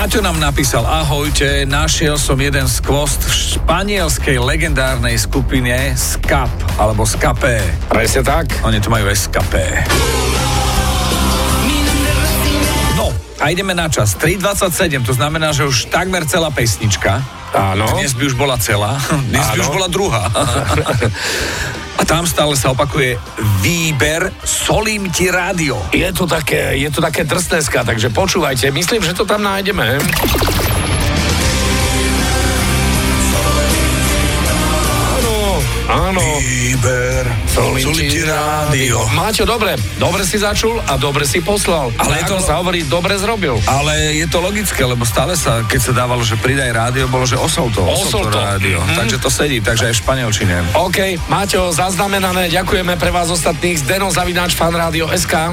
Maťo nám napísal, ahojte, našiel som jeden skvost v španielskej legendárnej skupine Skap, alebo Skapé. Presne tak. Oni tu majú Skapé. No, a ideme na čas. 3.27, to znamená, že už takmer celá pesnička. Áno. Dnes by už bola celá, dnes by Áno. už bola druhá. A tam stále sa opakuje výber Solím ti rádio. Je to také, je to také drsneska, takže počúvajte, myslím, že to tam nájdeme. Áno. Výber Solím ti rádio. Máťo, dobre, dobre si začul a dobre si poslal. Ale ako to- sa hovorí, dobre zrobil. Ale je to logické, lebo stále sa, keď sa dávalo, že pridaj rádio, bolo, že osol to, osol, to rádio. Mhm. Takže to sedí, takže aj v španielčine. OK, Máťo, zaznamenané, ďakujeme pre vás ostatných. Zdeno Zavináč, fan rádio SK.